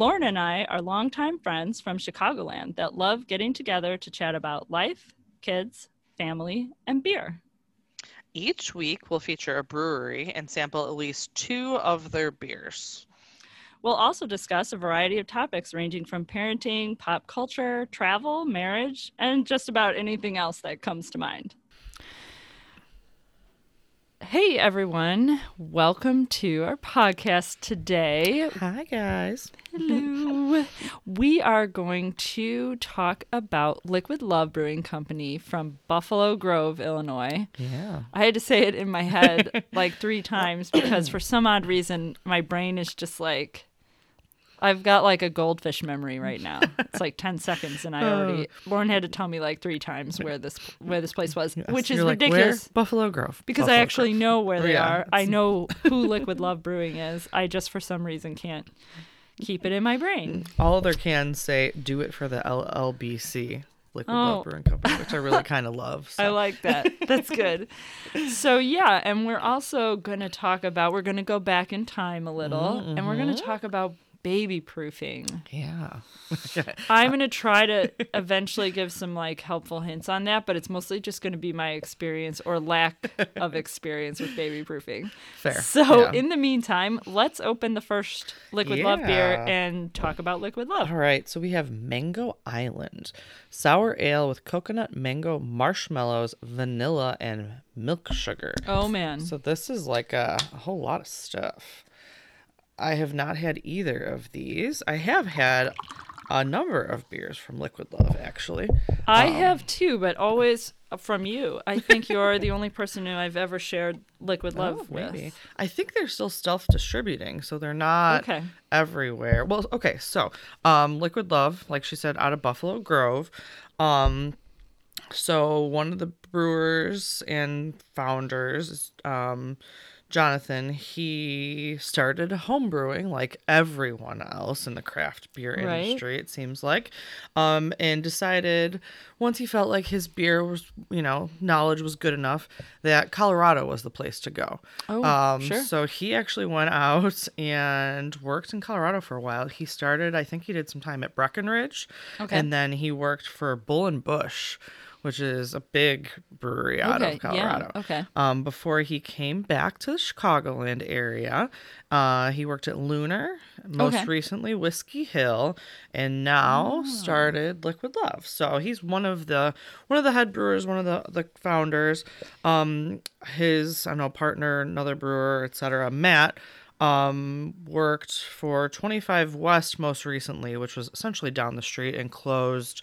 Lauren and I are longtime friends from Chicagoland that love getting together to chat about life, kids, family, and beer. Each week, we'll feature a brewery and sample at least two of their beers. We'll also discuss a variety of topics ranging from parenting, pop culture, travel, marriage, and just about anything else that comes to mind. Hey everyone, welcome to our podcast today. Hi, guys. Hello. we are going to talk about Liquid Love Brewing Company from Buffalo Grove, Illinois. Yeah. I had to say it in my head like three times because for some odd reason my brain is just like I've got like a goldfish memory right now. It's like 10 seconds and I already oh. Lauren had to tell me like 3 times where this where this place was, which is You're like, ridiculous. Buffalo Grove. Because I actually Grove. know where they Yeah, are. I know who Liquid Love Brewing is. I just for some reason can't keep it in my brain. All of their cans say, do it for the LLBC, Liquid Oh. Love Brewing Company, which I really kind of love. I like that. That's good. So yeah, and we're also going to talk about we're going to go back in time a little mm-hmm, and we're going to mm-hmm. talk about baby proofing. Yeah. I'm going to try to eventually give some like helpful hints on that, but it's mostly just going to be my experience or lack of experience with baby proofing. Fair. So, Yeah. in the meantime, let's open the first Liquid Love beer and talk about Liquid Love. All right, so we have Mango Island, sour ale with coconut, mango, marshmallows, vanilla, and milk sugar. Oh man. So this is like a, a whole lot of stuff. I have not had either of these. I have had a number of beers from Liquid Love, actually. I have too, but always from you. I think you're the only person who I've ever shared Liquid Love Oh, with. maybe. I think they're still self distributing, so they're not Okay. everywhere. Well, okay, so um Liquid Love, like she said, out of Buffalo Grove. Um so one of the brewers and founders, um, Jonathan, he started home brewing like everyone else in the craft beer Right. industry, it seems like. Um, and decided once he felt like his beer was, you know, knowledge was good enough, that Colorado was the place to go. Oh, um, sure. So he actually went out and worked in Colorado for a while. He started, I think he did some time at Breckenridge. Okay. And then he worked for Bull and Bush, which is a big brewery out Okay, of yeah, Colorado. okay. Um, before he came back to the Chicagoland area, uh, he worked at Lunar, most Okay. recently Whiskey Hill, and now Ah. started Liquid Love. So he's one of the one of the head brewers, one of the the founders. Um, his I know partner, another brewer, etc. Matt um worked for 25 west most recently which was essentially down the street and closed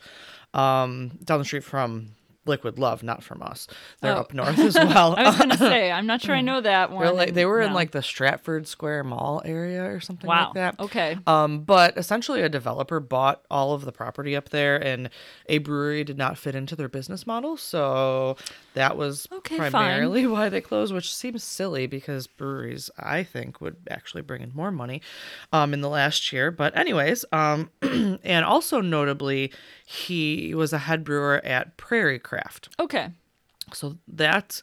um down the street from liquid love not from us they're Oh. up north as well I was going to say, I'm not sure I know that one. Like they were in like the Stratford Square Mall area or something Wow. like that. Okay. Um, but essentially, a developer bought all of the property up there, and a brewery did not fit into their business model, so that was Okay, fine. primarily why they closed. Which seems silly because breweries, I think, would actually bring in more money, um, in the last year. But anyways, um, and also notably, he was a head brewer at Prairie Craft. Okay. So that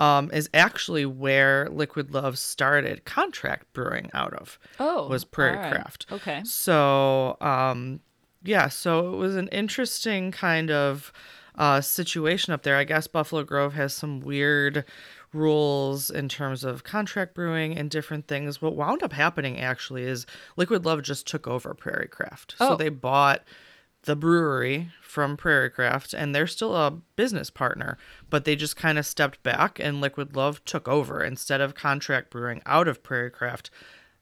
um, is actually where Liquid Love started contract brewing out of. Oh, was Prairie right. Craft. Okay. So um, yeah, so it was an interesting kind of uh, situation up there. I guess Buffalo Grove has some weird rules in terms of contract brewing and different things. What wound up happening actually is Liquid Love just took over Prairie Craft. Oh. So they bought the brewery from Prairie Craft and they're still a business partner, but they just kind of stepped back and Liquid Love took over instead of contract brewing out of Prairie Craft.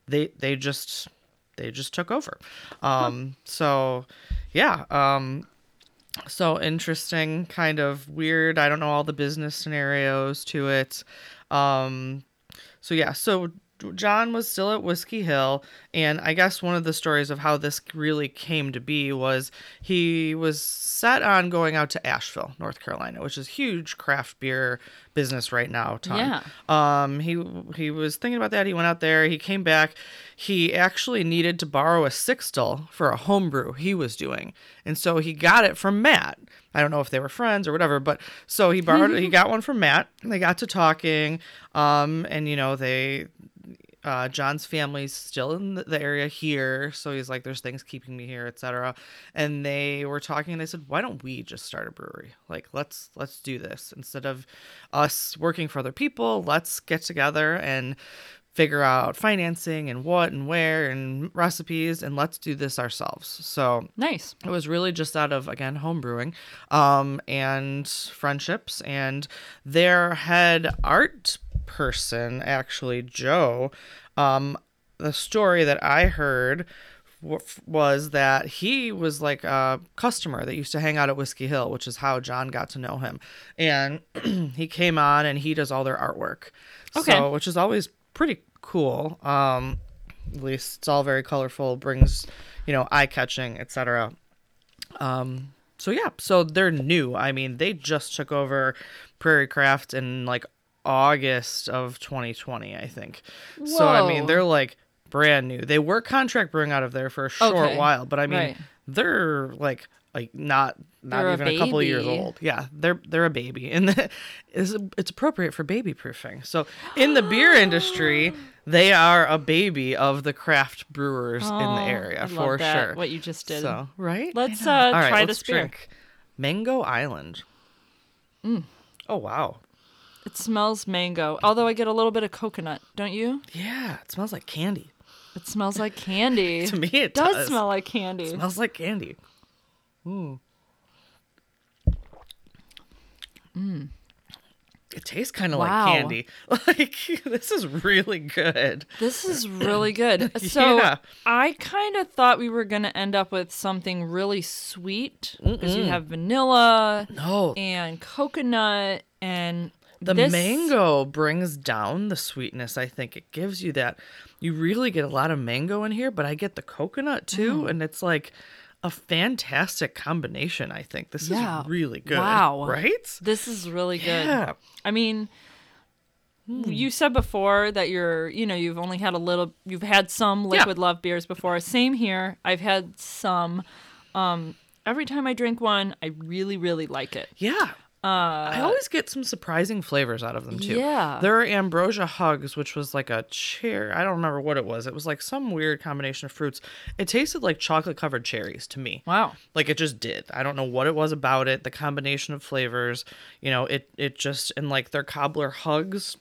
They they just they just took over. Um so yeah, um so interesting, kind of weird. I don't know all the business scenarios to it. Um so yeah, so John was still at Whiskey Hill, and I guess one of the stories of how this really came to be was he was set on going out to Asheville, North Carolina, which is huge craft beer business right now. Ton. Yeah. Um. He he was thinking about that. He went out there. He came back. He actually needed to borrow a sixtel for a homebrew he was doing, and so he got it from Matt. I don't know if they were friends or whatever, but so he borrowed. he got one from Matt. They got to talking. Um. And you know they uh, John's family's still in the, area here, so he's like, "There's things keeping me here, etc." And they were talking, and they said, "Why don't we just start a brewery? Like, let's let's do this instead of us working for other people. Let's get together and figure out financing and what and where and recipes, and let's do this ourselves." So Nice. it was really just out of again home brewing um and friendships and their head art person actually joe. Um the story that i heard was that he was like a customer that used to hang out at whiskey hill which is how john got to know him. And he came on and he does all their artwork. Okay. so which is always pretty cool. Um at least it's all very colorful brings you know eye catching etc um so yeah so they're new. I mean they just took over prairie craft in like august of 2020 i think. Whoa. so i mean they're like brand new. They were contract brewing out of there for a short Okay, while but i mean right. they're like like not not They're even a, couple of years old. Yeah they're they're a baby. And it's, it's appropriate for baby proofing. So in the beer industry they are a baby of the craft brewers in the Oh, area for that, sure. What you just did. so right? Let's, uh, right, try let's this beer. drink mango island. Mm. oh wow It smells mango, although I get a little bit of coconut, don't you? yeah it smells like candy It smells like candy. to me it does, does, smell like candy. It smells like candy mm. It tastes kind of Wow. like candy. Like this is really good. This is really good. So Yeah. I kind of thought we were gonna end up with something really sweet because you have vanilla No, and coconut and the this- mango brings down the sweetness. I think it gives you that. You really get a lot of mango in here, but I get the coconut too, Mm. and it's like a fantastic combination. I think this Yeah. is really good. Wow. right? This is really good. Yeah. I mean, you said before that you're, you know, you've only had a little, you've had some liquid love beers before. Same here. I've had some. Um, every time I drink one, I really, really like it. Yeah. I always get some surprising flavors out of them too. Uh, Yeah. There are ambrosia hugs, which was like a cherry. I don't remember what it was. It was like some weird combination of fruits. It tasted like chocolate covered cherries to me. Wow. Like it just did. I don't know what it was about it. The combination of flavors, you know, it it just and like their cobbler hugs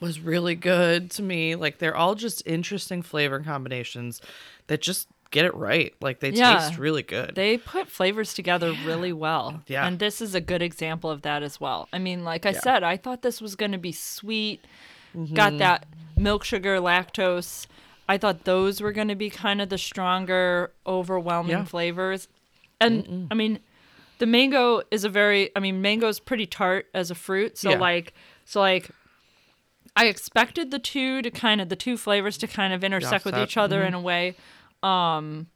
was really good to me. Like they're all just interesting flavor combinations that just get it right. Like they Yeah. taste really good. They put flavors together really well. Yeah. And this is a good example of that as well. I mean, like I said, I thought this was going to be sweet, Mm-hmm. got that milk sugar, lactose. I thought those were going to be kind of the stronger, overwhelming Yeah. flavors. And I mean, the mango is a very, I mean, mango is pretty tart as a fruit. So, Yeah. like, so like, I expected the two to kind of the two flavors to kind of intersect with each other in a way. Um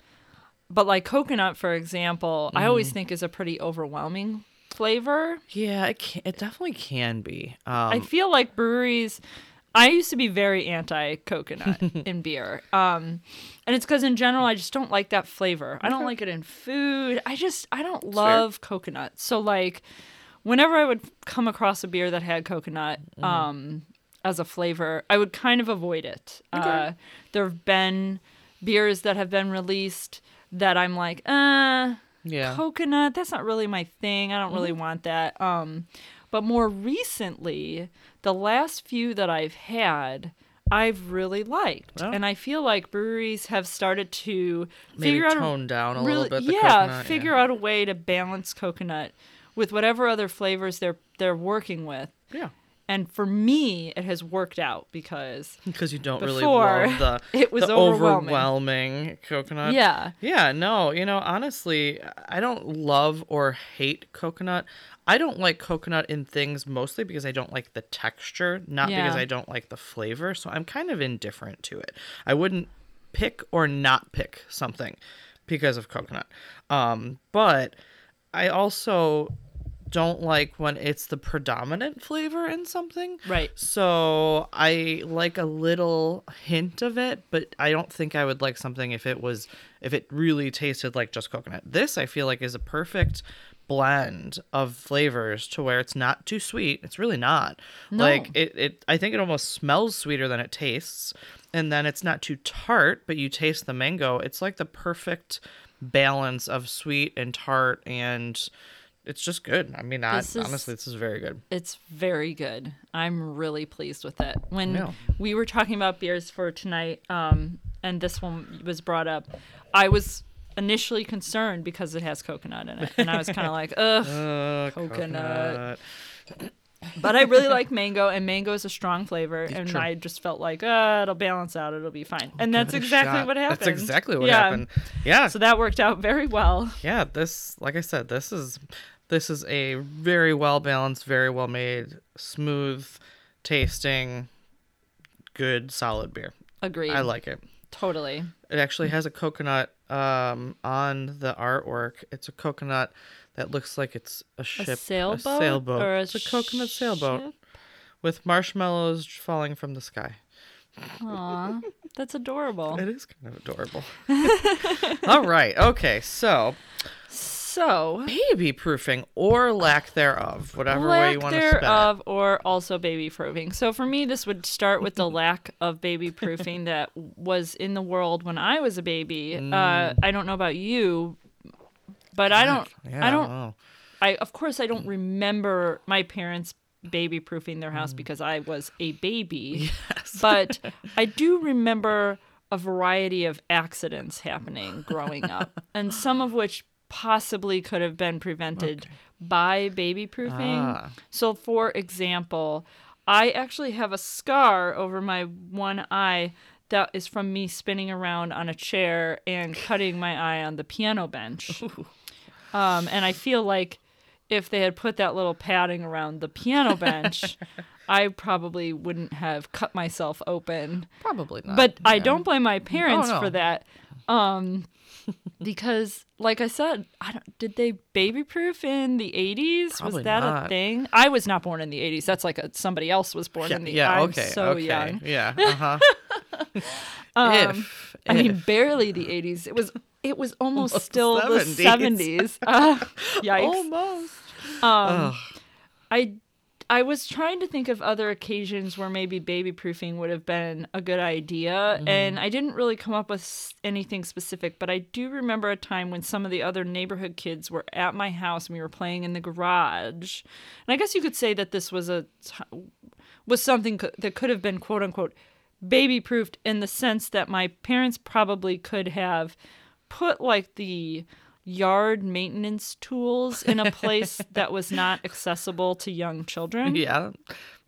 but like coconut for example, I always Mm-hmm. think is a pretty overwhelming flavor. yeah, it can, it definitely can be. Um, I feel like breweries I used to be very anti coconut in beer. Um and it's cuz in general I just don't like that flavor. I don't like it in food. I just I don't love coconut. So like whenever I would come across a beer that had coconut Mm. um as a flavor, I would kind of avoid it. Uh there have been beers that have been released that I'm like, uh yeah. coconut that's not really my thing i don't really want that um but more recently the last few that i've had i've really liked Oh. and i feel like breweries have started to Maybe figure out a- tone down a really, little bit. The yeah coconut, figure out a way to balance coconut with whatever other flavors they're they're working with Yeah. And for me, it has worked out because because you don't really love the it was the overwhelming. overwhelming coconut. yeah, Yeah, no, you know, honestly, I don't love or hate coconut. I don't like coconut in things mostly because I don't like the texture, not because I don't like the flavor. So I'm kind of indifferent to it. I wouldn't pick or not pick something because of coconut. Um, but I also don't like when it's the predominant flavor in something. Right. So I like a little hint of it, but I don't think I would like something if it was if it really tasted like just coconut. This I feel like is a perfect blend of flavors to where it's not too sweet. It's really not. No. Like it, it I think it almost smells sweeter than it tastes. And then it's not too tart, but you taste the mango. It's like the perfect balance of sweet and tart and it's just good. I mean, I, This is- honestly, this is very good. It's very good. I'm really pleased with it. When Yeah. we were talking about beers for tonight, um, and this one was brought up, I was initially concerned because it has coconut in it, and I was kind of like, ugh. Uh, Coconut. But I really like mango, and mango is a strong flavor, and True. I just felt like, uh, it'll balance out. It'll be fine, and that's exactly what happened. That's exactly what Yeah. happened. Yeah. So that worked out very well. yeah, this like I said, this is this is a very well balanced, very well made, smooth tasting, good, solid beer. Agreed. I like it. totally. It actually has a coconut um on the artwork. It's a coconut that looks like it's a ship, sailboat a sailboat. or a it's a coconut sailboat ship? with marshmallows falling from the sky. Aw, that's adorable. It is kind of adorable. All right. Okay. So, So, baby proofing or lack thereof, whatever way you want to spin it. thereof, or also baby proofing. So for me, this would start with the lack of baby proofing that was in the world when I was a baby. Mm. Uh, I don't know about you, but I don't. Yeah, I don't. know. I of course I don't remember my parents baby proofing their Mm. house because I was a baby. Yes. But I do remember a variety of accidents happening growing up, and some of which possibly could have been prevented by baby proofing. Ah. So, for example, I actually have a scar over my one eye that is from me spinning around on a chair and cutting my eye on the piano bench. Um, and I feel like if they had put that little padding around the piano bench, I probably wouldn't have cut myself open. Probably not. But I don't blame my parents Oh, no. for that. Um, because, like I said, I don't, did they baby proof in the 80s? Probably was that not. a thing? I was not born in the 80s. That's like a, somebody else was born Yeah, in the yeah, I'm okay. so okay. young. Yeah. Uh-huh. Um, if, I mean, barely the 80s. It was it was almost, Almost still the 70s. 70s. Uh, yikes. almost. Um, I I was trying to think of other occasions where maybe baby proofing would have been a good idea, mm-hmm. and I didn't really come up with anything specific. But I do remember a time when some of the other neighborhood kids were at my house and we were playing in the garage, and I guess you could say that this was a t- was something that could have been quote unquote baby proofed in the sense that my parents probably could have put like the yard maintenance tools in a place that was not accessible to young children Yeah.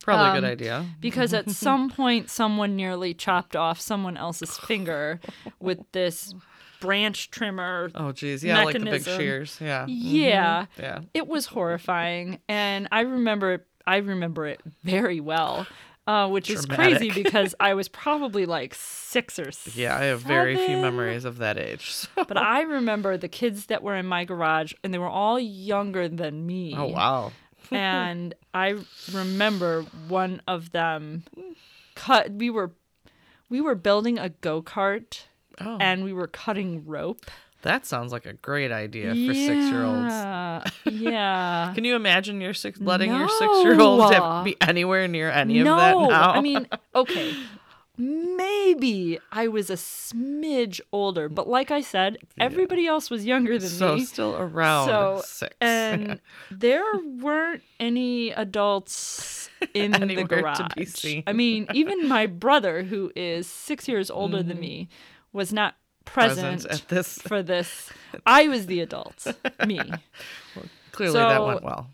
Probably a good Um, idea. because at some point someone nearly chopped off someone else's finger with this branch trimmer Oh, geez. Yeah, like the big shears. Yeah. yeah Yeah. it was horrifying and i remember i remember it very well uh, which is crazy because i was probably like six or seven Yeah, I have very few memories of that age. so- but i remember the kids that were in my garage and they were all younger than me. Oh, wow. and I remember one of them cut we were we were building a go-kart Oh, and we were cutting rope that sounds like a great idea for six-year-olds. Yeah. Yeah. Can you imagine your six letting your six-year-olds be anywhere near any no, of that now? I mean, okay. Maybe I was a smidge older, but like I said, everybody else was younger than so me. still around So, six. and there weren't any adults in the to garage. be seen. I mean, even my brother, who is six years older than mm-hmm. me, was not present. Present at this- for this. I was the adult, me. Clearly that went well.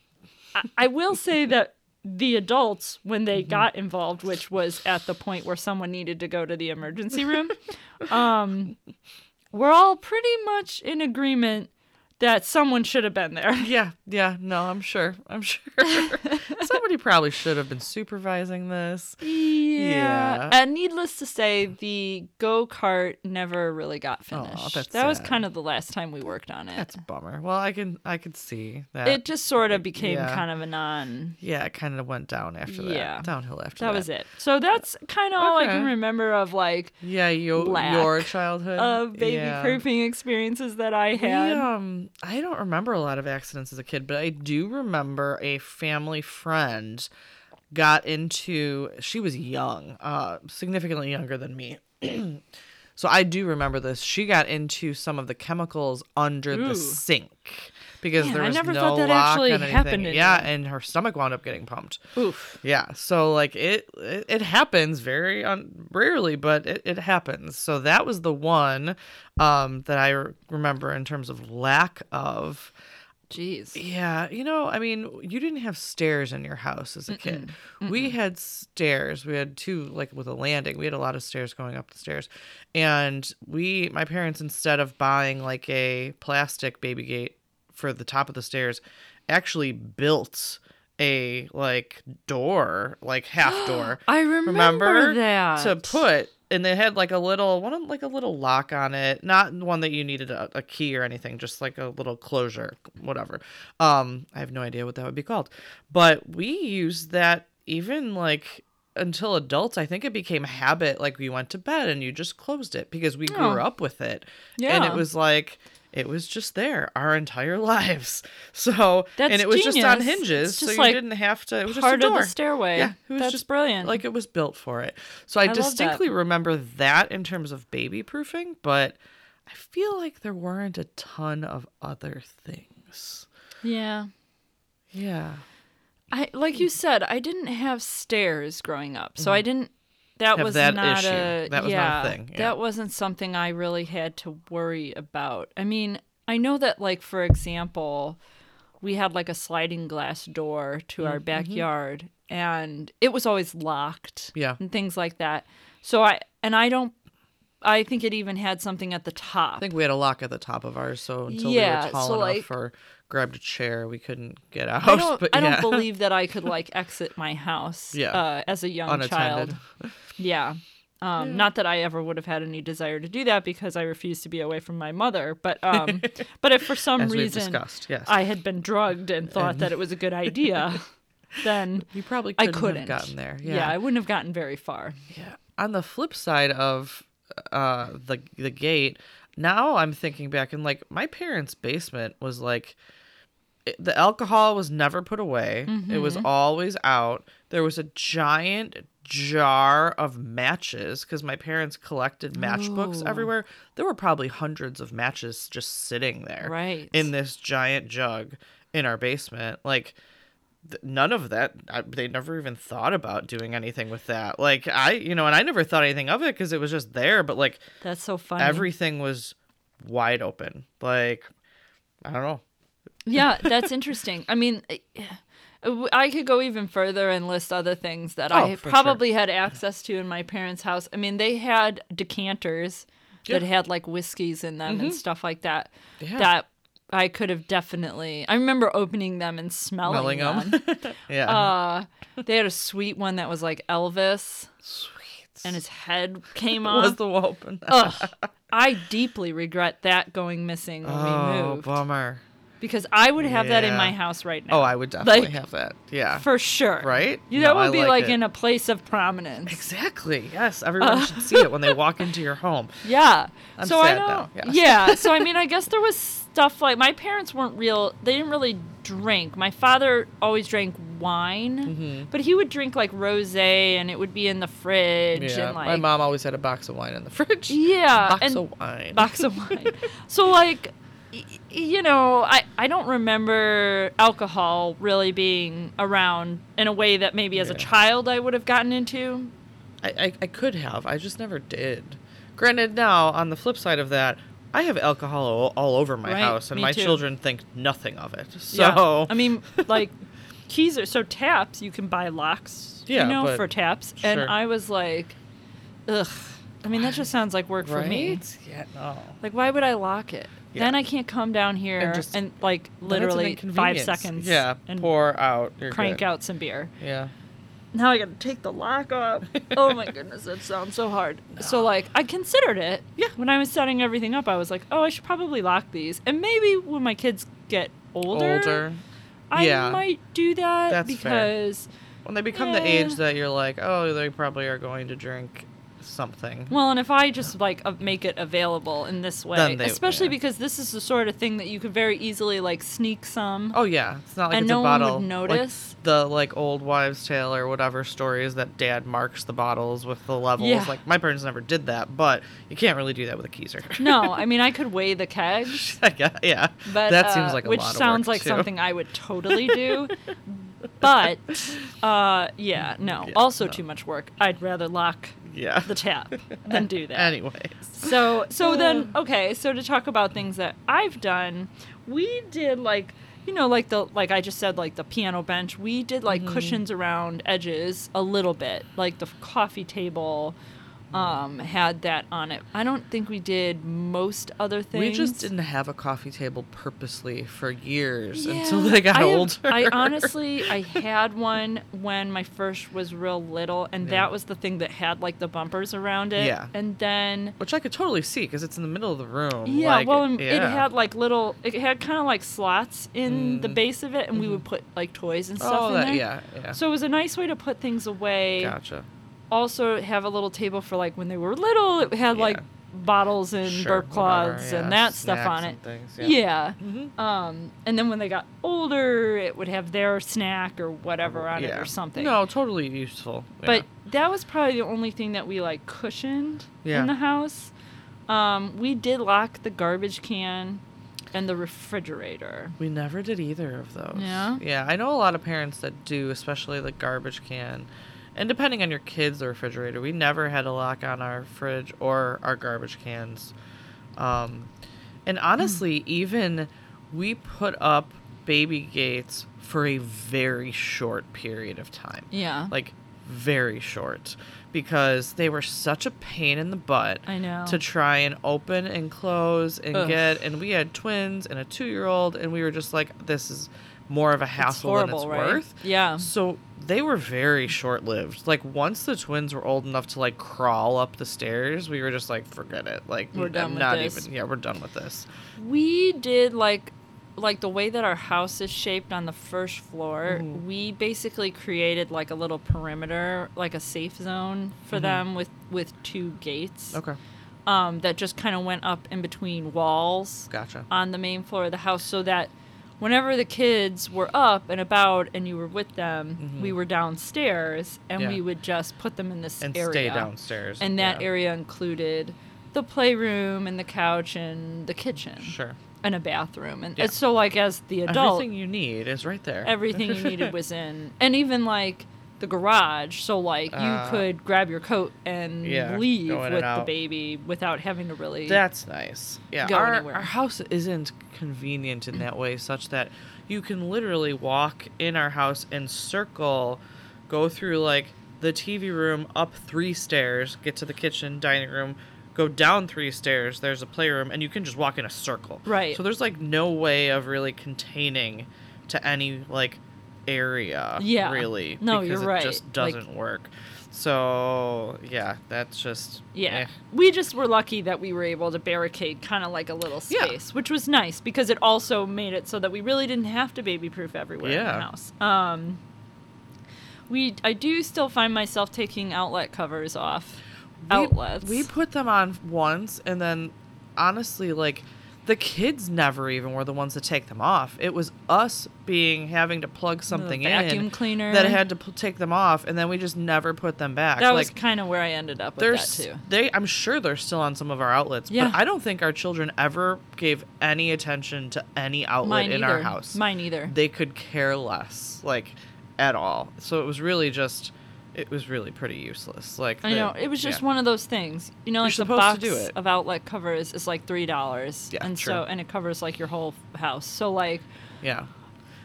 I, I will say that the adults when they Mm-hmm. got involved, which was at the point where someone needed to go to the emergency room, um, we're all pretty much in agreement that someone should have been there. Yeah, yeah, no, I'm sure. I'm sure. Somebody probably should have been supervising this. Yeah. And needless to say, the go kart never really got finished. that's that was kind of the last time we worked on it. That's a bummer. Well, I can I could see that. it just sort of became yeah. kind of a non. yeah, it kind of went down after that. Yeah. Downhill after That that. was it. So that's kind of all I can remember of like Yeah, you, your childhood of baby yeah. proofing experiences that I We, had. um, I don't remember a lot of accidents as a kid, but I do remember a family friend got into. She was young, uh, significantly younger than me. so I do remember this. She got into some of the chemicals under Ooh. the sink because Man, there I was never no thought that lock actually on happened anything. Yeah, and her stomach wound up getting pumped. Oof. Yeah, so like it it, it happens very un- rarely, but it, it happens. So that was the one um, that I re- remember in terms of lack of. Jeez. Yeah, you know, I mean, you didn't have stairs in your house as a kid. We had stairs. We had two, like with a landing. We had a lot of stairs going up the stairs, and we, my parents, instead of buying like a plastic baby gate for the top of the stairs, actually built a like door, like half door. I remember, Remember that. to put and they had like a little one like a little lock on it not one that you needed a, a key or anything just like a little closure whatever um i have no idea what that would be called but we used that even like until adults i think it became a habit like we went to bed and you just closed it because we grew Oh. up with it yeah. and it was like it was just there our entire lives so That's and it was just on hinges It's so just you like didn't have to it was Part just a of the stairway. yeah, it was That's just brilliant. Like it was built for it. So I, that. distinctly remember that in terms of baby proofing, but I feel like there weren't a ton of other things. yeah. Yeah. I like you said, I didn't have stairs growing up, so mm-hmm. I didn't. That was that not issue. a That was yeah, not a thing, yeah. That wasn't something I really had to worry about. I mean, I know that, like for example, we had like a sliding glass door to Mm-hmm. our backyard, and it was always locked. Yeah. and things like that. So I and I don't. I think it even had something at the top. I think we had a lock at the top of ours, so until Yeah, we were tall so, enough like- or grabbed a chair, we couldn't get out. I don't. but I don't believe that I could like exit my house. Yeah. Uh, as a young unattended. child. Yeah. Um, Not that I ever would have had any desire to do that because I refused to be away from my mother. But um, but if for some reason yes. I had been drugged and thought that it was a good idea, then You probably I couldn't, couldn't have gotten there. Yeah. I wouldn't have gotten very far. Yeah. On the flip side of uh the the gate, now I'm thinking back and like my parents' basement was like it- the alcohol was never put away. It was Mm-hmm. always out. There was a giant jar of matches because my parents collected matchbooks Ooh. everywhere. There were probably hundreds of matches just sitting there Right. in this giant jug in our basement. Like th- none of that I, they never even thought about doing anything with that like i you know and i never thought anything of it because it was just there but like That's so funny. everything was wide open like i don't know yeah, that's interesting. I mean, eh, I could go even further and list other things that Oh, I for sure. probably had access to in my parents' house. I mean, they had decanters that had like whiskeys in them and stuff like that. Yeah. That I could have definitely. I remember opening them and smelling, Smelling 'em. them. yeah uh, they had a sweet one that was like Elvis, sweet and his head came off. was the open Ugh, I deeply regret that going missing when we moved. oh bummer because I would have that in my house right now. oh i would definitely Like, have that yeah for sure. Right? You, No, that would I be like like in a place of prominence. exactly yes everyone should see it when they walk into your home Yeah. I'm so I know. yes. Yeah. So I mean, I guess there was stuff like my parents weren't real. They didn't really drink. My father always drank wine, Mm-hmm. but he would drink like rosé, and it would be in the fridge yeah and like my mom always had a box of wine in the fridge yeah, box of wine box of wine. so like. You know, I, I don't remember alcohol really being around in a way that maybe as a child I would have gotten into. I, I, I could have. I just never did. Granted, now on the flip side of that, I have alcohol all, all over my Right, house, and me my too. children think nothing of it. So Yeah. I mean, like, keys are so taps. You can buy locks, Yeah, you know, for taps. Sure. And I was like, ugh. I mean, that just sounds like work for me. Right? Yeah, no. Like, why would I lock it? Yeah. Then I can't come down here and, just- like Then an literally five seconds. Yeah, and pour out. Crank good. out some beer. Yeah. Now I gotta take the lock off. oh my goodness, that sounds so hard. So like I considered it. Yeah. When I was setting everything up, I was like, oh, I should probably lock these, and maybe when my kids get older, Older. I Yeah. might do that That's fair. because When they become the Eh. age that you're like, oh, they probably are going to drink something. well, and if I just like uh, make it available in this way, they- especially yeah. because this is the sort of thing that you could very easily like sneak some. Oh yeah, it's not like And it's no a one would bottle. like notice. the like old wives' tale or whatever stories that dad marks the bottles with the levels. Yeah. Like my parents never did that, but you can't really do that with a keezer. No, I mean I could weigh the kegs. I guess, yeah, But that uh, seems like a which lot of sounds like too. something I would totally do. but uh, yeah, no. Yeah, also no. too much work. I'd rather lock Yeah. the tap than do that. Anyways. So so then okay, so to talk about things that I've done, we did like you know like the like I just said like the piano bench, we did like Mm-hmm. cushions around edges a little bit. Like the coffee table um had that on it. I don't think we did most other things. We just didn't have a coffee table purposely for years Yeah. until they got I have- older. I honestly, I had one when my first was real little, and Yeah. that was the thing that had like the bumpers around it. Yeah. And then, Which I could totally see because it's in the middle of the room. yeah, like, well, it yeah. had like little, it had kind of like slots in the Mm. base of it, and we would put like toys and stuff Oh, in that, there. yeah, yeah. So it was a nice way to put things away. gotcha. Also, have a little table for like when they were little. It had like bottles and Sure, burp whatever, cloths yeah, and that stuff snacks on it. things, yeah. yeah. Mhm. Um, and then when they got older, it would have their snack or whatever on it or something. No, totally useful. yeah. But that was probably the only thing that we like cushioned Yeah. in the house. Um, we did lock the garbage can and the refrigerator. We never did either of those. Yeah? Yeah, I know a lot of parents that do, especially the garbage can. And depending on your kids, the refrigerator. We never had a lock on our fridge or our garbage cans. Um, and honestly, even we put up baby gates for a very short period of time. Yeah. Like, very short. Because they were such a pain in the butt I know. to try and open and close and Ugh. get and we had twins and a two year old and we were just like this is more of a It's hassle horrible, than it's right? worth Yeah. so they were very short lived like once the twins were old enough to like crawl up the stairs we were just like forget it like We're done with not this. even yeah we're done with this We did like like the way that our house is shaped on the first floor, Mhm. we basically created like a little perimeter, like a safe zone for Mhm. them with with two gates. okay Um, that just kind of went up in between walls gotcha on the main floor of the house, so that whenever the kids were up and about and you were with them, Mhm. we were downstairs and Yeah. we would just put them in this and area. stay downstairs And that yeah. area included the playroom and the couch and the kitchen sure and a bathroom. And Yeah. it's so like as the adult, everything you need is right there everything you needed was in, and even like the garage. So like you Uh, could grab your coat and yeah, leave go in and with the baby without having to really. That's nice. Yeah, go our, anywhere. our house isn't convenient in that way, such that you can literally walk in our house and circle, go through like the TV room, up three stairs, get to the kitchen, dining room, go down three stairs. There's a playroom, and you can just walk in a circle. Right. So there's like no way of really containing to any like area. Yeah. Really. No, because you're right. It just doesn't work. So yeah, that's just yeah, eh. we just were lucky that we were able to barricade kind of like a little Yeah. space, which was nice because it also made it so that we really didn't have to baby proof everywhere in the house. Um, we I do still find myself taking outlet covers off We- outlets. We put them on once, and then honestly, like the kids never even were the ones to take them off. It was us being having to plug something vacuum in cleaner. that had to p- take them off, and then we just never put them back. that like was kind of where I ended up with that too. they, I'm sure they're still on some of our outlets, Yeah. but I don't think our children ever gave any attention to any outlet Mine in either. our house. Mine either. They could care less, like at all. So it was really just. It was really pretty useless. Like I the- know it was just yeah. one of those things. You know, You're like the supposed box to do it. of outlet covers is like three dollars, Yeah, and true. so and it covers like your whole house. So like, Yeah.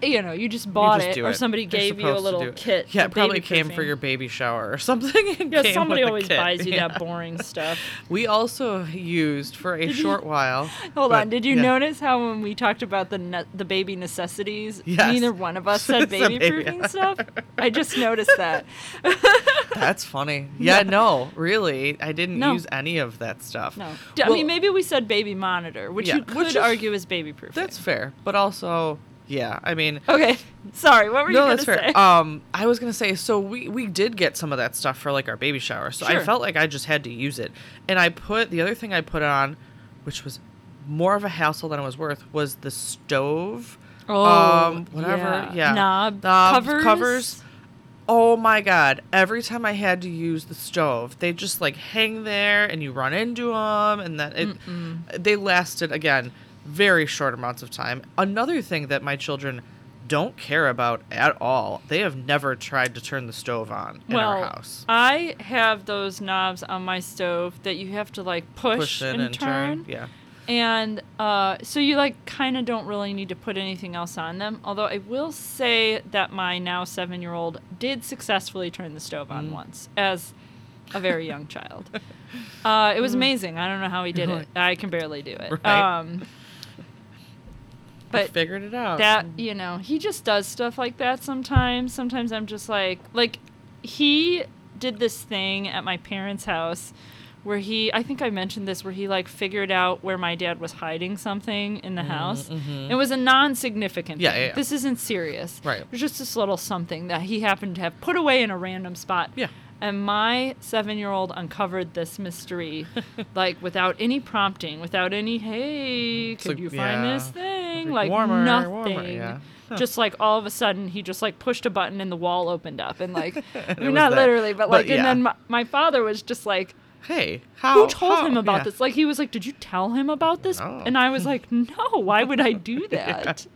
You know, you just bought just it, or it. somebody You're gave you a little kit. Yeah, it probably came for your baby shower or something. Yeah, somebody always buys you Yeah. that boring stuff. We also used for a short while. Hold but- on. Did you yeah. notice how when we talked about the ne- the baby necessities, Yes. neither one of us said baby proofing stuff? I just noticed that. That's funny. Yeah, no, really, I didn't No. use any of that stuff. No, D- I Well, mean maybe we said baby monitor, which Yeah, you could which is- argue is baby proofing. that's fair, but also, yeah, I mean, okay. Sorry, what were you no, gonna that's fair. say? Um, I was gonna say, so we we did get some of that stuff for like our baby shower, so I felt like I just had to use it, and I put the other thing I put on, which was more of a hassle than it was worth, was the stove. oh, um, whatever, yeah. knob, Knob covers. covers. Oh my god! Every time I had to use the stove, they just like hang there, and you run into them, and then it. They lasted again very short amounts of time. Another thing that my children don't care about at all. They have never tried to turn the stove on in well, our house. I have those knobs on my stove that you have to like push, Push in and, and turn. turn. Yeah. And uh, so you like kind of don't really need to put anything else on them. Although I will say that my now seven year old did successfully turn the stove on Mm. once as a very young child. Uh, it was amazing. I don't know how he did it. I can barely do it. Right. Um, but figured it out. that you know he just does stuff like that sometimes sometimes i'm just like like he did this thing at my parents house where he i think i mentioned this where he like figured out where my dad was hiding something in the house it was a non-significant Mm, Yeah, thing. yeah, yeah. this isn't serious Right. it was just this little something that he happened to have put away in a random spot Yeah. And my seven year old uncovered this mystery, like without any prompting, without any, hey, could like, you find yeah, this thing? like Like warmer, nothing. warmer, yeah. Just like all of a sudden, he just like pushed a button and the wall opened up. And like, I mean, not that. literally, but But like, and then my, my father was just like, hey, how? who told how- him about yeah. this? Like, he was like, did you tell him about this? Oh. And I was like, no, why would I do that?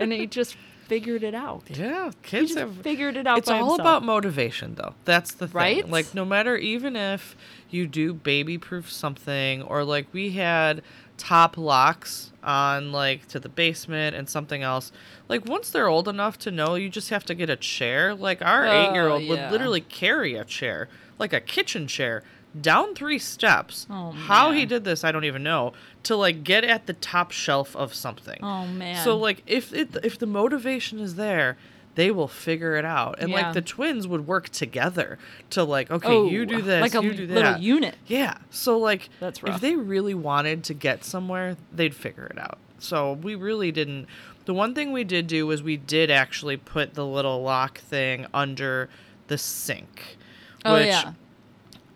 And he just figured it out. Yeah, kids have figured it out it's all himself. about motivation though that's the thing Right? like no matter even if you do baby proof something or like we had top locks on like to the basement and something else like once they're old enough to know you just have to get a chair like our Oh, eight year old would literally carry a chair like a kitchen chair down three steps Oh, how he did this i don't even know to like get at the top shelf of something Oh, man. so like if it if the motivation is there, they will figure it out. And Yeah. like the twins would work together to like, okay, oh, you do this, like a you do that. little unit. yeah. So like That's if they really wanted to get somewhere, they'd figure it out. So we really didn't the one thing we did do was we did actually put the little lock thing under the sink. Oh which yeah.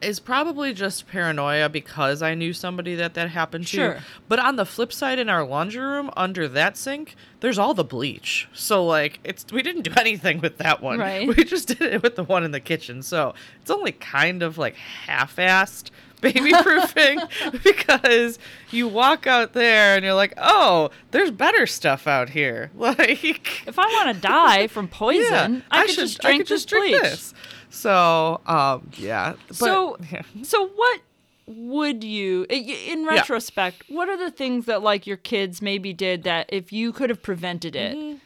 Is probably just paranoia because I knew somebody that that happened to. Sure. But on the flip side, in our laundry room under that sink, there's all the bleach. So like, it's we didn't do anything with that one. Right. We just did it with the one in the kitchen. So it's only kind of like half-assed baby proofing because you walk out there and you're like, oh, there's better stuff out here. Like, If I want to die from poison, I, could should- just drink I could just drink bleach. this. So, um, yeah. But, so, yeah. so what would you, in Yeah. retrospect, what are the things that like your kids maybe did that if you could have prevented it? Mm-hmm.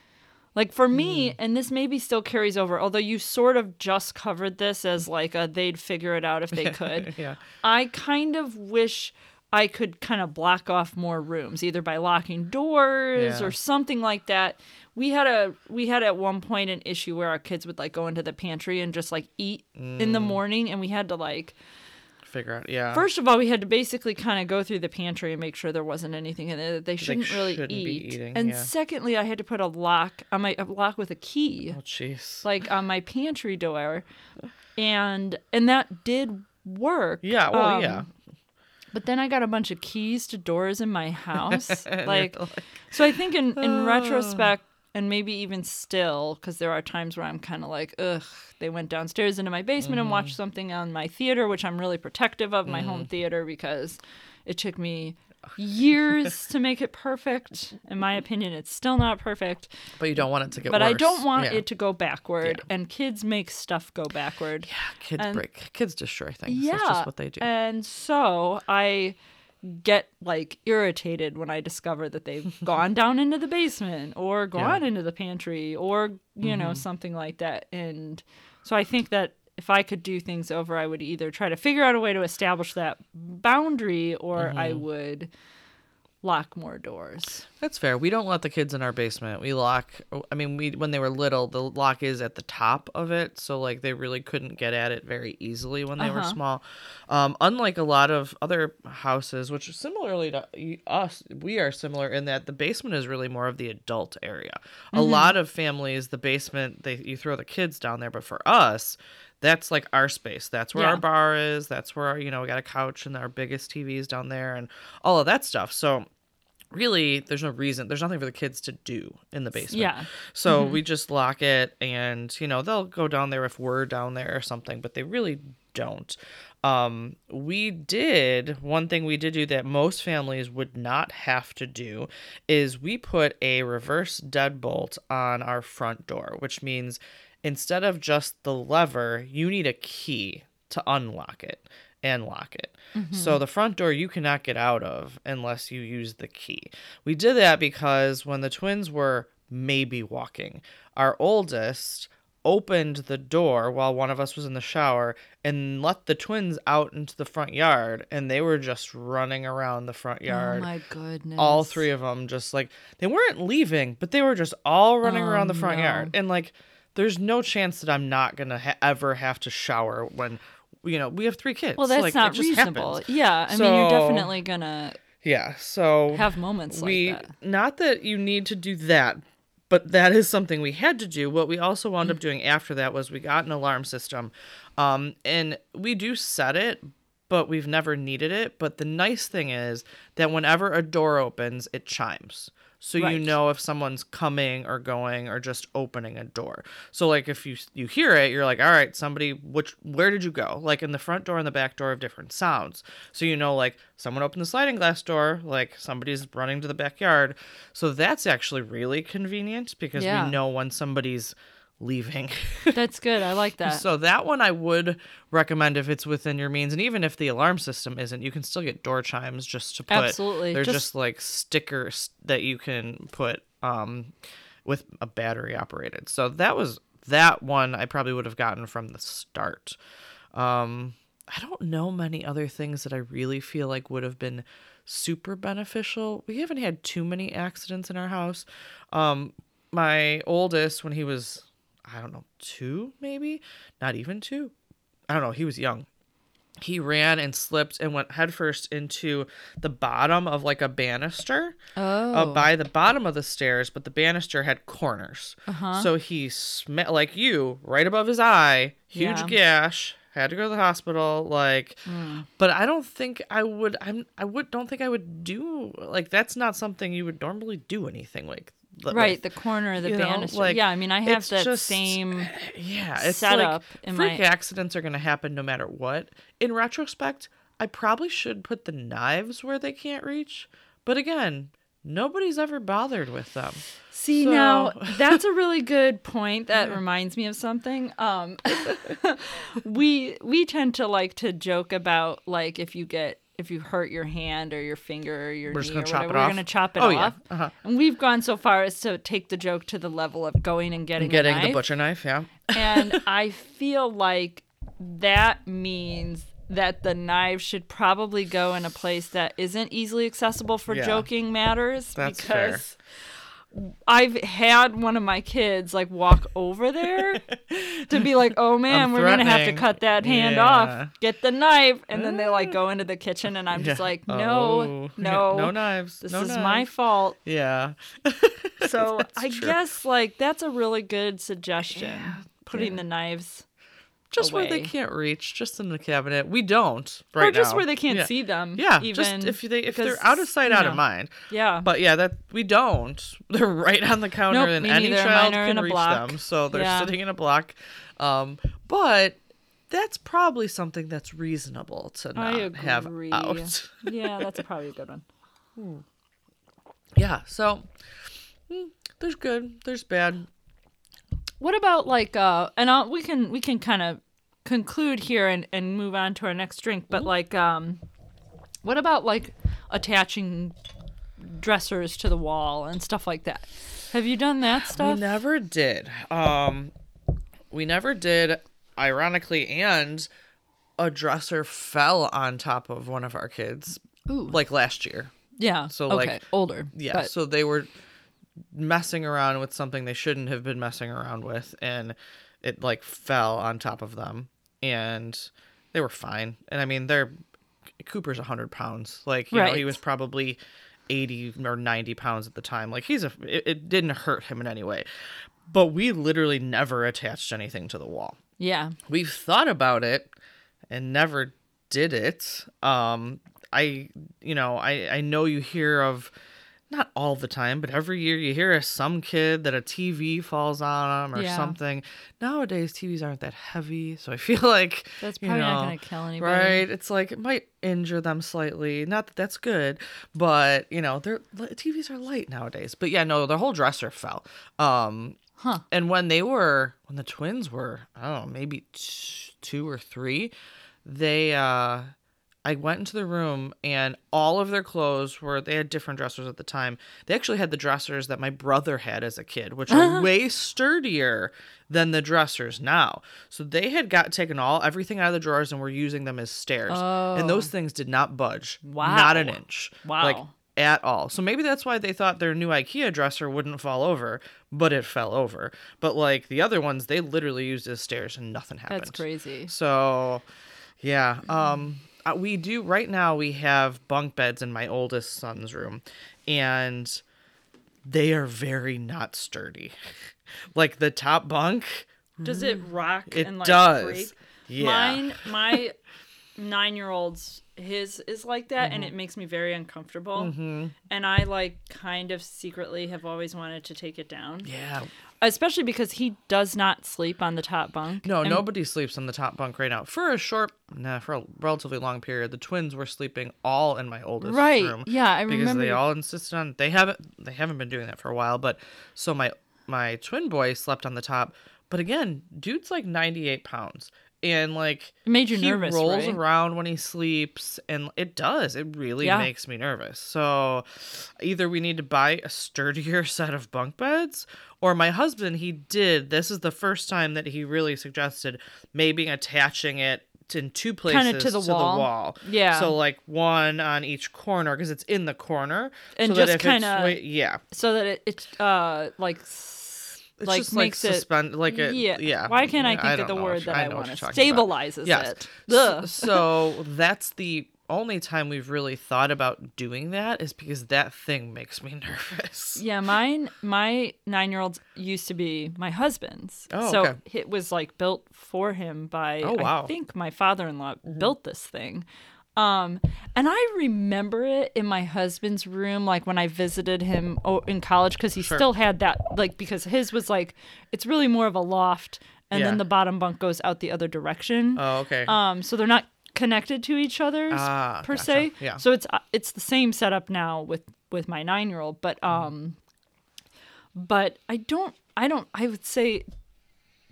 Like for me, Mm. and this maybe still carries over, although you sort of just covered this as like a they'd figure it out if they could. yeah. I kind of wish I could kind of block off more rooms, either by locking doors Yeah. or something like that. We had a we had at one point an issue where our kids would like go into the pantry and just like eat in the Mm. morning, and we had to like Figure out, yeah. first of all we had to basically kind of go through the pantry and make sure there wasn't anything in there that they shouldn't really shouldn't eat. eating, and yeah. secondly, I had to put a lock on my a lock with a key oh, jeez. like on my pantry door, and and that did work. Yeah, well, Um, yeah. But then I got a bunch of keys to doors in my house. You're like, so I think in, in retrospect, and maybe even still, because there are times where I'm kind of like, ugh, they went downstairs into my basement and Mm-hmm. watched something on my theater, which I'm really protective of my Mm. home theater because it took me years to make it perfect. In my opinion, it's still not perfect, But you don't want it to get but worse. I don't want yeah. it to go backward. Yeah. And kids make stuff go backward. Yeah, kids and- break. Kids destroy things. Yeah, That's just what they do. And so I get like irritated when I discover that they've gone down into the basement or gone into the pantry or you know mm-hmm. something like that. And so I think that if I could do things over, I would either try to figure out a way to establish that boundary or I mm-hmm. would lock more doors. That's fair. We don't let the kids in our basement. We lock. I mean, we when they were little, the lock is at the top of it, so like they really couldn't get at it very easily when they were Uh-huh. small. Um, unlike a lot of other houses, which similarly to us, we are similar in that the basement is really more of the adult area. A lot of families, the basement, they you throw the kids down there, but for us. That's like our space. That's where Yeah. our bar is. That's where our, you know we got a couch and our biggest TVs down there and all of that stuff. So really there's no reason there's nothing for the kids to do in the basement. Yeah. so we just lock it and you know they'll go down there if we're down there or something but they really don't. Um we did one thing we did do that most families would not have to do is we put a reverse deadbolt on our front door which means instead of just the lever you need a key to unlock it and lock it. So mm-hmm. the front door you cannot get out of unless you use the key. We did that because when the twins were maybe walking, our oldest opened the door while one of us was in the shower and let the twins out into the front yard and they were just running around the front oh yard Oh my goodness. all three of them just like they weren't leaving but they were just all running oh, around the front no. yard and like there's no chance that i'm not gonna ha- ever have to shower when you know we have three kids Well, that's like, not reasonable. happens. Yeah, I mean, you're definitely gonna yeah so have moments we like that. not that you need to do that but that is something we had to do what we also wound Mm. up doing after that was we got an alarm system um, and we do set it but we've never needed it but the nice thing is that whenever a door opens it chimes so you know if someone's coming or going or just opening a door. So like if you you hear it you're like all right somebody which where did you go? Like in the front door and the back door have different sounds. So you know like someone opened the sliding glass door like somebody's running to the backyard. So that's actually really convenient because Yeah. we know when somebody's leaving That's good. I like that. so that one I would recommend if it's within your means, and even if the alarm system isn't, you can still get door chimes just to put. Absolutely. they're Just- just, like stickers that you can put um, with a battery operated. So that was that one I probably would have gotten from the start. Um, I don't know many other things that I really feel like would have been super beneficial. We haven't had too many accidents in our house. Um, my oldest, when he was, I don't know, two maybe, not even two. I don't know. He was young. He ran and slipped and went headfirst into the bottom of like a banister oh, uh, by the bottom of the stairs, but the banister had corners. Uh-huh. So he sm- like you right above his eye, huge Yeah. gash. Had to go to the hospital, like, Mm. but I don't think I would. I'm. I would. Don't think I would do like that's not something you would normally do anything like. Right. with. The corner of the you know, banister. like, yeah, I mean, I have that just- same. yeah it's setup like freak my- accidents are going to happen no matter what in retrospect i probably should put the knives where they can't reach but again nobody's ever bothered with them See So- now, that's a really good point. That reminds me of something. Um, we we tend to like to joke about like if you get if you hurt your hand or your finger or your We're knee or whatever, we're gonna chop it Oh, yeah. off. Uh-huh. And we've gone so far as to take the joke to the level of going and getting a getting the butcher knife yeah and I feel like that means that the knife should probably go in a place that isn't easily accessible for Yeah. joking matters That's fair. I've had one of my kids like walk over there to be like, "Oh man, I'm we're gonna have to cut that hand Yeah. off. Get the knife." And then they like go ah. into the kitchen, and I'm just Yeah. like, oh. "No, Oh, no, no knives This no is my fault." yeah So I true. guess like that's a really good suggestion. Putting the knives just where they can't reach just in the cabinet we don't right or just now. where they can't Yeah. see them. yeah even just if they if they're out of sight out of mind Yeah, But yeah, that we don't. They're right on the counter, Nope, and any neither. child can reach block. them. So they're Yeah. sitting in a block. Um, but that's probably something that's reasonable to not have out. yeah, that's probably a good one. yeah. So mm, there's good, there's bad. What about like uh and I'll, we can we can kind of conclude here and and move on to our next drink, but like um what about like attaching dressers to the wall and stuff like that. Have you done that stuff? We never did. Um, we never did. Ironically, and a dresser fell on top of one of our kids, Ooh. like last year. yeah. so, okay. like, older. Yeah, but- so they were messing around with something they shouldn't have been messing around with, and it like fell on top of them, and they were fine. And I mean, they're Cooper's hundred pounds. Like you know, he was probably eighty or ninety pounds at the time. Like he's a, it, it didn't hurt him in any way. But we literally never attached anything to the wall yeah. we've thought about it and never did it um i you know i i know you hear of not all the time but every year you hear some kid that a tv falls on them or Yeah. something nowadays tvs aren't that heavy so i feel like That's you probably not going to kill anybody. right it's like it might injure them slightly not that that's good but you know they're tvs are light nowadays but yeah no the whole dresser fell um Huh. and when they were when the twins were i don't know maybe t- two or three they uh i went into the room and all of their clothes were they had different dressers at the time they actually had the dressers that my brother had as a kid which are way sturdier than the dressers now so they had got taken all everything out of the drawers and were using them as stairs Oh. and those things did not budge Wow. not an inch Wow. like at all. So maybe that's why they thought their new IKEA dresser wouldn't fall over, but it fell over. But like the other ones, they literally used as stairs and nothing happened. That's crazy. So, yeah, um, uh, we do right now. We have bunk beds in my oldest son's room, and they are very not sturdy. like the top bunk, Does it rock it and like does. break? Yeah. Mine, my nine-year-old's, his is like that, and Mm-hmm. it makes me very uncomfortable. And I like kind of secretly have always wanted to take it down, Yeah. Especially because he does not sleep on the top bunk. No, And- nobody sleeps on the top bunk right now. For a short, nah, for a relatively long period, the twins were sleeping all in my oldest Right. room. Yeah, I because remember. they all insisted on they haven't they haven't been doing that for a while. But so my my twin boy slept on the top. But again, dude's like ninety eight pounds. And like It made you he nervous, rolls right? around when he sleeps, and it does. It really Yeah. makes me nervous. So, either we need to buy a sturdier set of bunk beds, or my husband, he did. This is the first time that he really suggested maybe attaching it in two places Kinda to the wall. wall. Yeah. So like one on each corner because it's in the corner, And so just kinda- yeah, so that it, it uh like it's like just makes like it like it. yeah Yeah. Why can't I think of the word that I, what want? to. Stabilizes Yes. it. Ugh. So that's the only time we've really thought about doing that is because that thing makes me nervous. Yeah, mine, my nine year old used to be my husband's. Oh, so okay. it was like built for him by, Oh, wow. Mm-hmm. I think my father in law built this thing. Um, and I remember it in my husband's room, like when I visited him in college, because he Sure. still had that, like, because his was like, it's really more of a loft, and Yeah. then the bottom bunk goes out the other direction. Oh, okay. Um, so they're not connected to each other Ah, per gotcha. se. Yeah. So it's uh, it's the same setup now with with my nine year old, but Mm-hmm. um, but I don't I don't I would say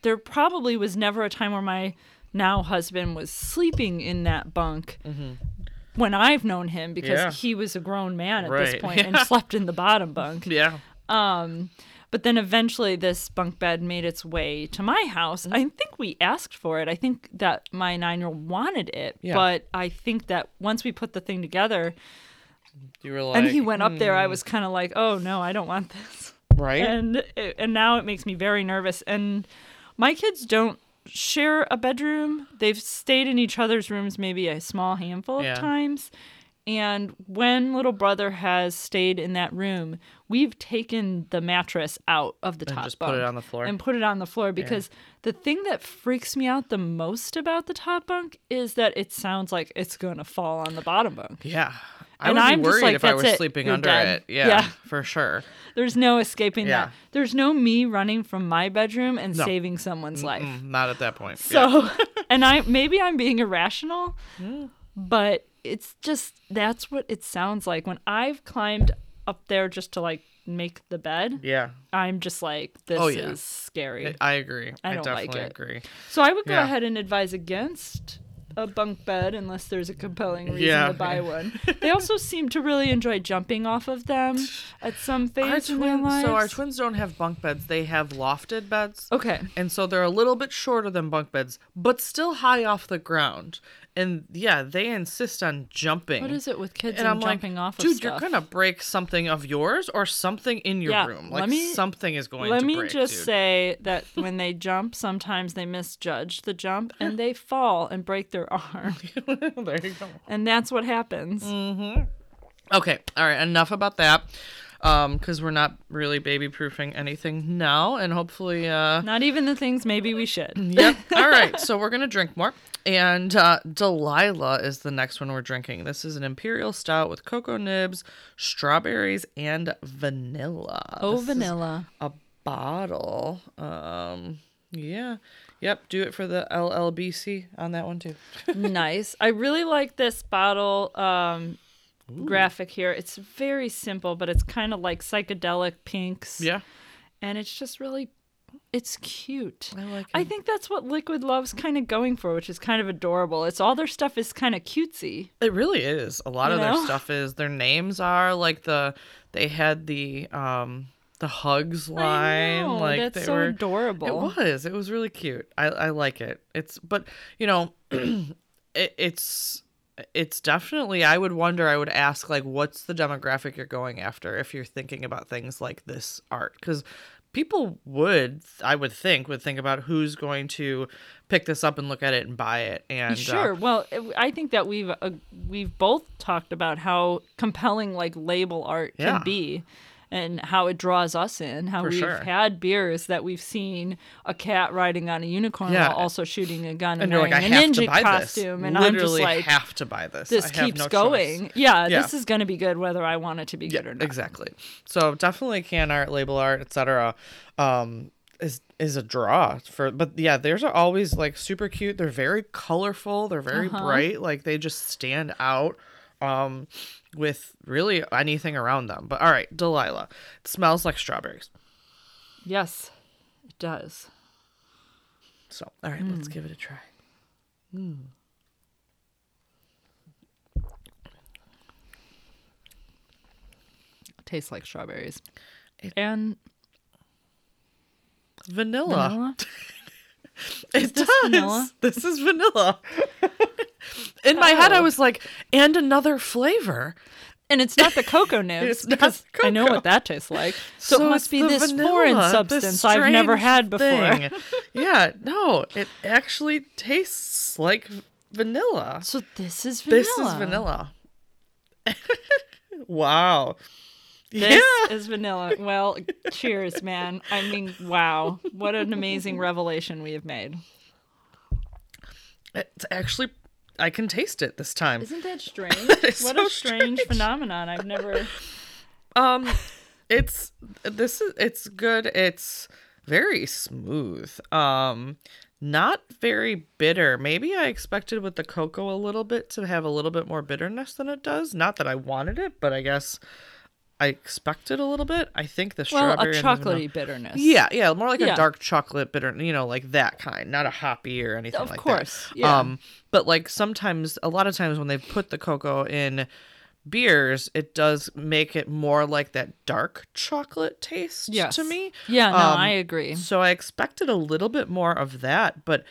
there probably was never a time where my now husband was sleeping in that bunk. When I've known him, because Mm-hmm. Yeah. he was a grown man at this Right. point and slept in the bottom bunk. yeah. Um, but then eventually this bunk bed made its way to my house. Mm-hmm. I think we asked for it. I think that my nine year old wanted it. Yeah. But I think that once we put the thing together You were like, and he went up there, I was kind of like, oh no, I don't want this. right. And it, and now it makes me very nervous. And my kids don't share a bedroom. They've stayed in each other's rooms maybe a small handful of times. And when little brother has stayed in that room, we've taken the mattress out of the And top just bunk put it on the floor? and put it on the floor because the thing that freaks me out the most about the top bunk is that it sounds like it's going to fall on the bottom bunk. yeah. I And would I'm be just worried like, if I was it. sleeping You're under dead. it. Yeah, Yeah. for sure. There's no escaping Yeah. that. There's no me running from my bedroom and No. saving someone's life. Mm, not at that point. Yeah. So, and I maybe I'm being irrational, Hmm. but it's just that's what it sounds like when I've climbed up there just to like make the bed. yeah, I'm just like this Oh, yeah. is scary. I agree. I I, don't like definitely it. agree. so I would go yeah. ahead and advise against a bunk bed unless there's a compelling reason Yeah. to buy one. They also seem to really enjoy jumping off of them at some Our phase in their lives. so our twins don't have bunk beds; they have lofted beds. Okay. And so they're a little bit shorter than bunk beds, but still high off the ground. And yeah, they insist on jumping. What is it with kids and and, I'm like, jumping off of dude, stuff? you're gonna break something of yours or something in your Yeah, room. Like me- something is going Let me break. just dude. say that when they jump, sometimes they misjudge the jump and they fall and break their arm. there you go. And that's what happens. Mm. Okay, all right. Enough about that, um, because we're not really baby proofing anything now, and hopefully, uh, Not even the things maybe we should. yep. All right, so we're gonna drink more, and uh, Delilah is the next one we're drinking. This is an imperial stout with cocoa nibs, strawberries, and vanilla. Oh, This is vanilla. a bottle. Um, yeah, yep. Do it for the LLBC on that one too. nice. I really like this bottle um, graphic here. It's very simple, but it's kind of like psychedelic pinks. Yeah, And it's just really, it's cute. I like I think that's what Liquid Love's kind of going for, which is kind of adorable. It's all their stuff is kind of cutesy. It really is. A lot You of their stuff is their names are like the they had the um the hugs line I know, like that's they so were adorable. It was. It was really cute. I I like it. It's but you know it, it's it's definitely I would wonder I would ask like what's the demographic you're going after if you're thinking about things like this art cuz people would I would think would think about who's going to pick this up and look at it and buy it and uh, Sure. Well, I think that we've uh, we've both talked about how compelling like label art can Yeah. be, and how it draws us in. How For we've sure. had beers that we've seen a cat riding on a unicorn Yeah. while also shooting a gun and, and like wearing I a ninja costume, this. and I'm just Literally like, have to buy this. this I keeps no going. Yeah, Yeah. this is going to be good whether I want it to be good or not. Exactly. So definitely can art, label art, etc. Um, is is a draw for. But yeah, theirs are always like super cute. They're very colorful. They're very Uh-huh. bright. Like they just stand out. Um, with really anything around them. But all right, Delilah. It smells like strawberries. Yes, it does. So all right, let's mm. give it a try. Mm. tastes like strawberries. It- and Vanilla. vanilla. It does. vanilla? This is vanilla. In my head, I Oh. was like, and another flavor. And it's not the cocoa nibs It's not because I know what that tastes like. So, it must be this vanilla, foreign substance I've never had before. yeah, no, it actually tastes like vanilla. So this is vanilla. This is vanilla. wow. This yeah. is vanilla. Well, cheers, man. I mean, wow. What an amazing revelation we have made. It's actually, I can taste it this time. Isn't that strange? It's what so a strange, strange. phenomenon. I've never Um, it's this is it's good. It's very smooth. Um, not very bitter. Maybe I expected with the cocoa a little bit to have a little bit more bitterness than it does. Not that I wanted it, but I guess I expected a little bit. I think the well, a strawberry and the chocolatey bitterness. Yeah, yeah, more like Yeah. a dark chocolate bitter, you know, like that kind, not a hoppy or anything Of like course, that. yeah. Um, but like sometimes, a lot of times when they put the cocoa in beers, it does make it more like that dark chocolate taste Yes. to me. Yeah, no, Um, I agree. So I expected a little bit more of that, but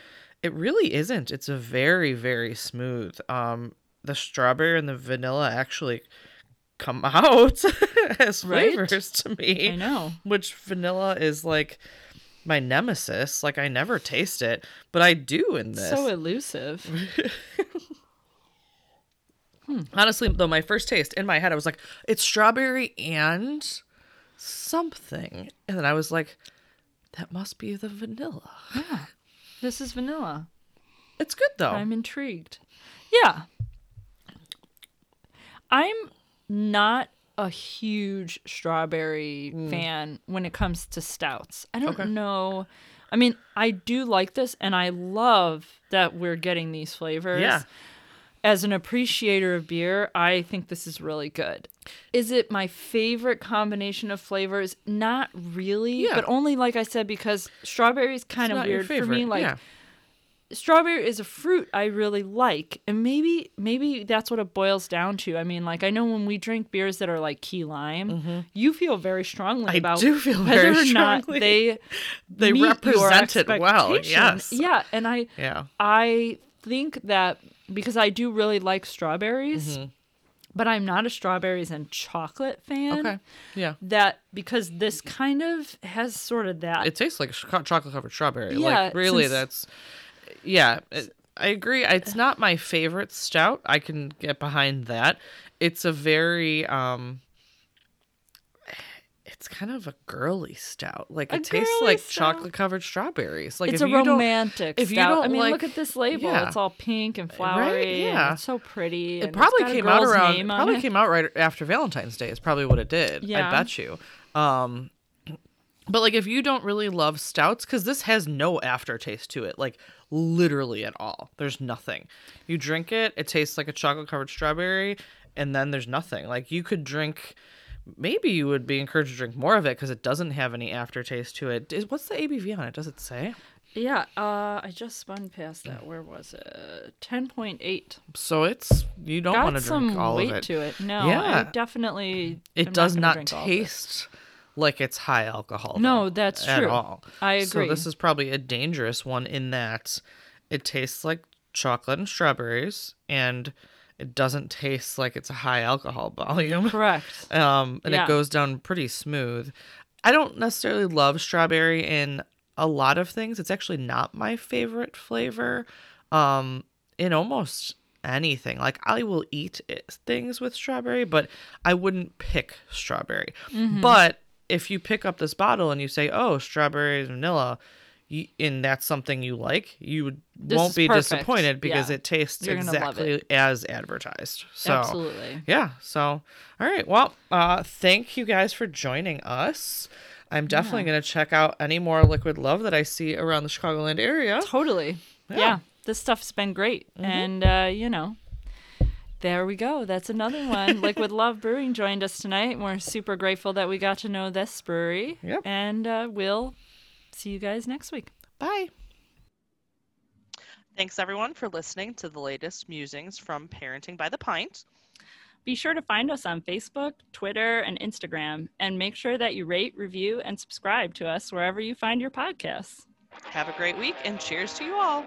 it really isn't. It's a very, very smooth. Um, the strawberry and the vanilla actually come out as Right? flavors to me I know. which vanilla is like my nemesis. Like I never taste it, but I do in this. So elusive. Hmm. Honestly, though, my first taste in my head, I was like, it's strawberry and something, and then I was like, that must be the vanilla. Yeah. This is vanilla. It's good though. I'm intrigued. Yeah. I'm not a huge strawberry fan when it comes to stouts. I don't Okay. know. I mean, I do like this and I love that we're getting these flavors. Yeah. As an appreciator of beer, I think this is really good. Is it my favorite combination of flavors? Not really, Yeah. but only like I said because strawberry is kind of weird for me. Like yeah. Strawberry is a fruit I really like, and maybe maybe that's what it boils down to. I mean, like I know when we drink beers that are like key lime, you feel very strongly Mm-hmm. I about do feel whether very or not they They represent it well, yes. yeah, and I Yeah. I think that because I do really like strawberries, but I'm not a strawberries and chocolate fan. Mm-hmm. Okay. Yeah. That because this kind of has sort of that. It tastes like a chocolate covered strawberry. Yeah, like really, since- that's yeah. It, I agree. It's not my favorite stout. I can get behind that. It's a very um. It's kind of a girly stout. Like A it tastes like stout? chocolate covered strawberries. Like it's if a you don't- romantic if you don't I mean, like- look at this label. yeah. It's all pink and flowery. and yeah. it's so pretty. It probably came out around. Probably it. came out right after Valentine's Day. Is probably what it did. Yeah. I bet you. Um, but like if you don't really love stouts, because this has no aftertaste to it, like literally at all. There's nothing. You drink it, it tastes like a chocolate covered strawberry, and then there's nothing. Like you could drink. Maybe you would be encouraged to drink more of it because it doesn't have any aftertaste to it. Is, what's the ABV on it? Does it say? Yeah, uh, I just spun past that. Where was it? Ten point eight. So it's you don't want to drink all of it. Got some weight to it. No, Yeah. I definitely. it does not, drink all of it. taste like it's high alcohol. No, that's at true. all. I agree. So this is probably a dangerous one in that it tastes like chocolate and strawberries, and it doesn't taste like it's a high alcohol volume. correct. Um, and Yeah. it goes down pretty smooth. I don't necessarily love strawberry in a lot of things. It's actually not my favorite flavor. Um, in almost anything. Like I will eat it, things with strawberry, but I wouldn't pick strawberry. Mm-hmm. But if you pick up this bottle and you say, "Oh, strawberries vanilla," you, and that's something you like, you This won't be perfect. disappointed because Yeah. it tastes exactly as advertised. So Absolutely. yeah so all right well uh thank you guys for joining us i'm definitely going to check out any more liquid love that i see around the chicagoland area Totally. Yeah. Yeah. This stuff's been great. And, uh, you know, there we go. That's another one. Liquid Love Brewing joined us tonight. We're super grateful that we got to know this brewery. Yep. And uh, we'll see you guys next week. bye Thanks everyone for listening to the latest musings from Parenting by the Pint. Be sure to find us on Facebook, Twitter, and Instagram. And make sure that you rate, review, and subscribe to us wherever you find your podcasts. Have a great week and cheers to you all.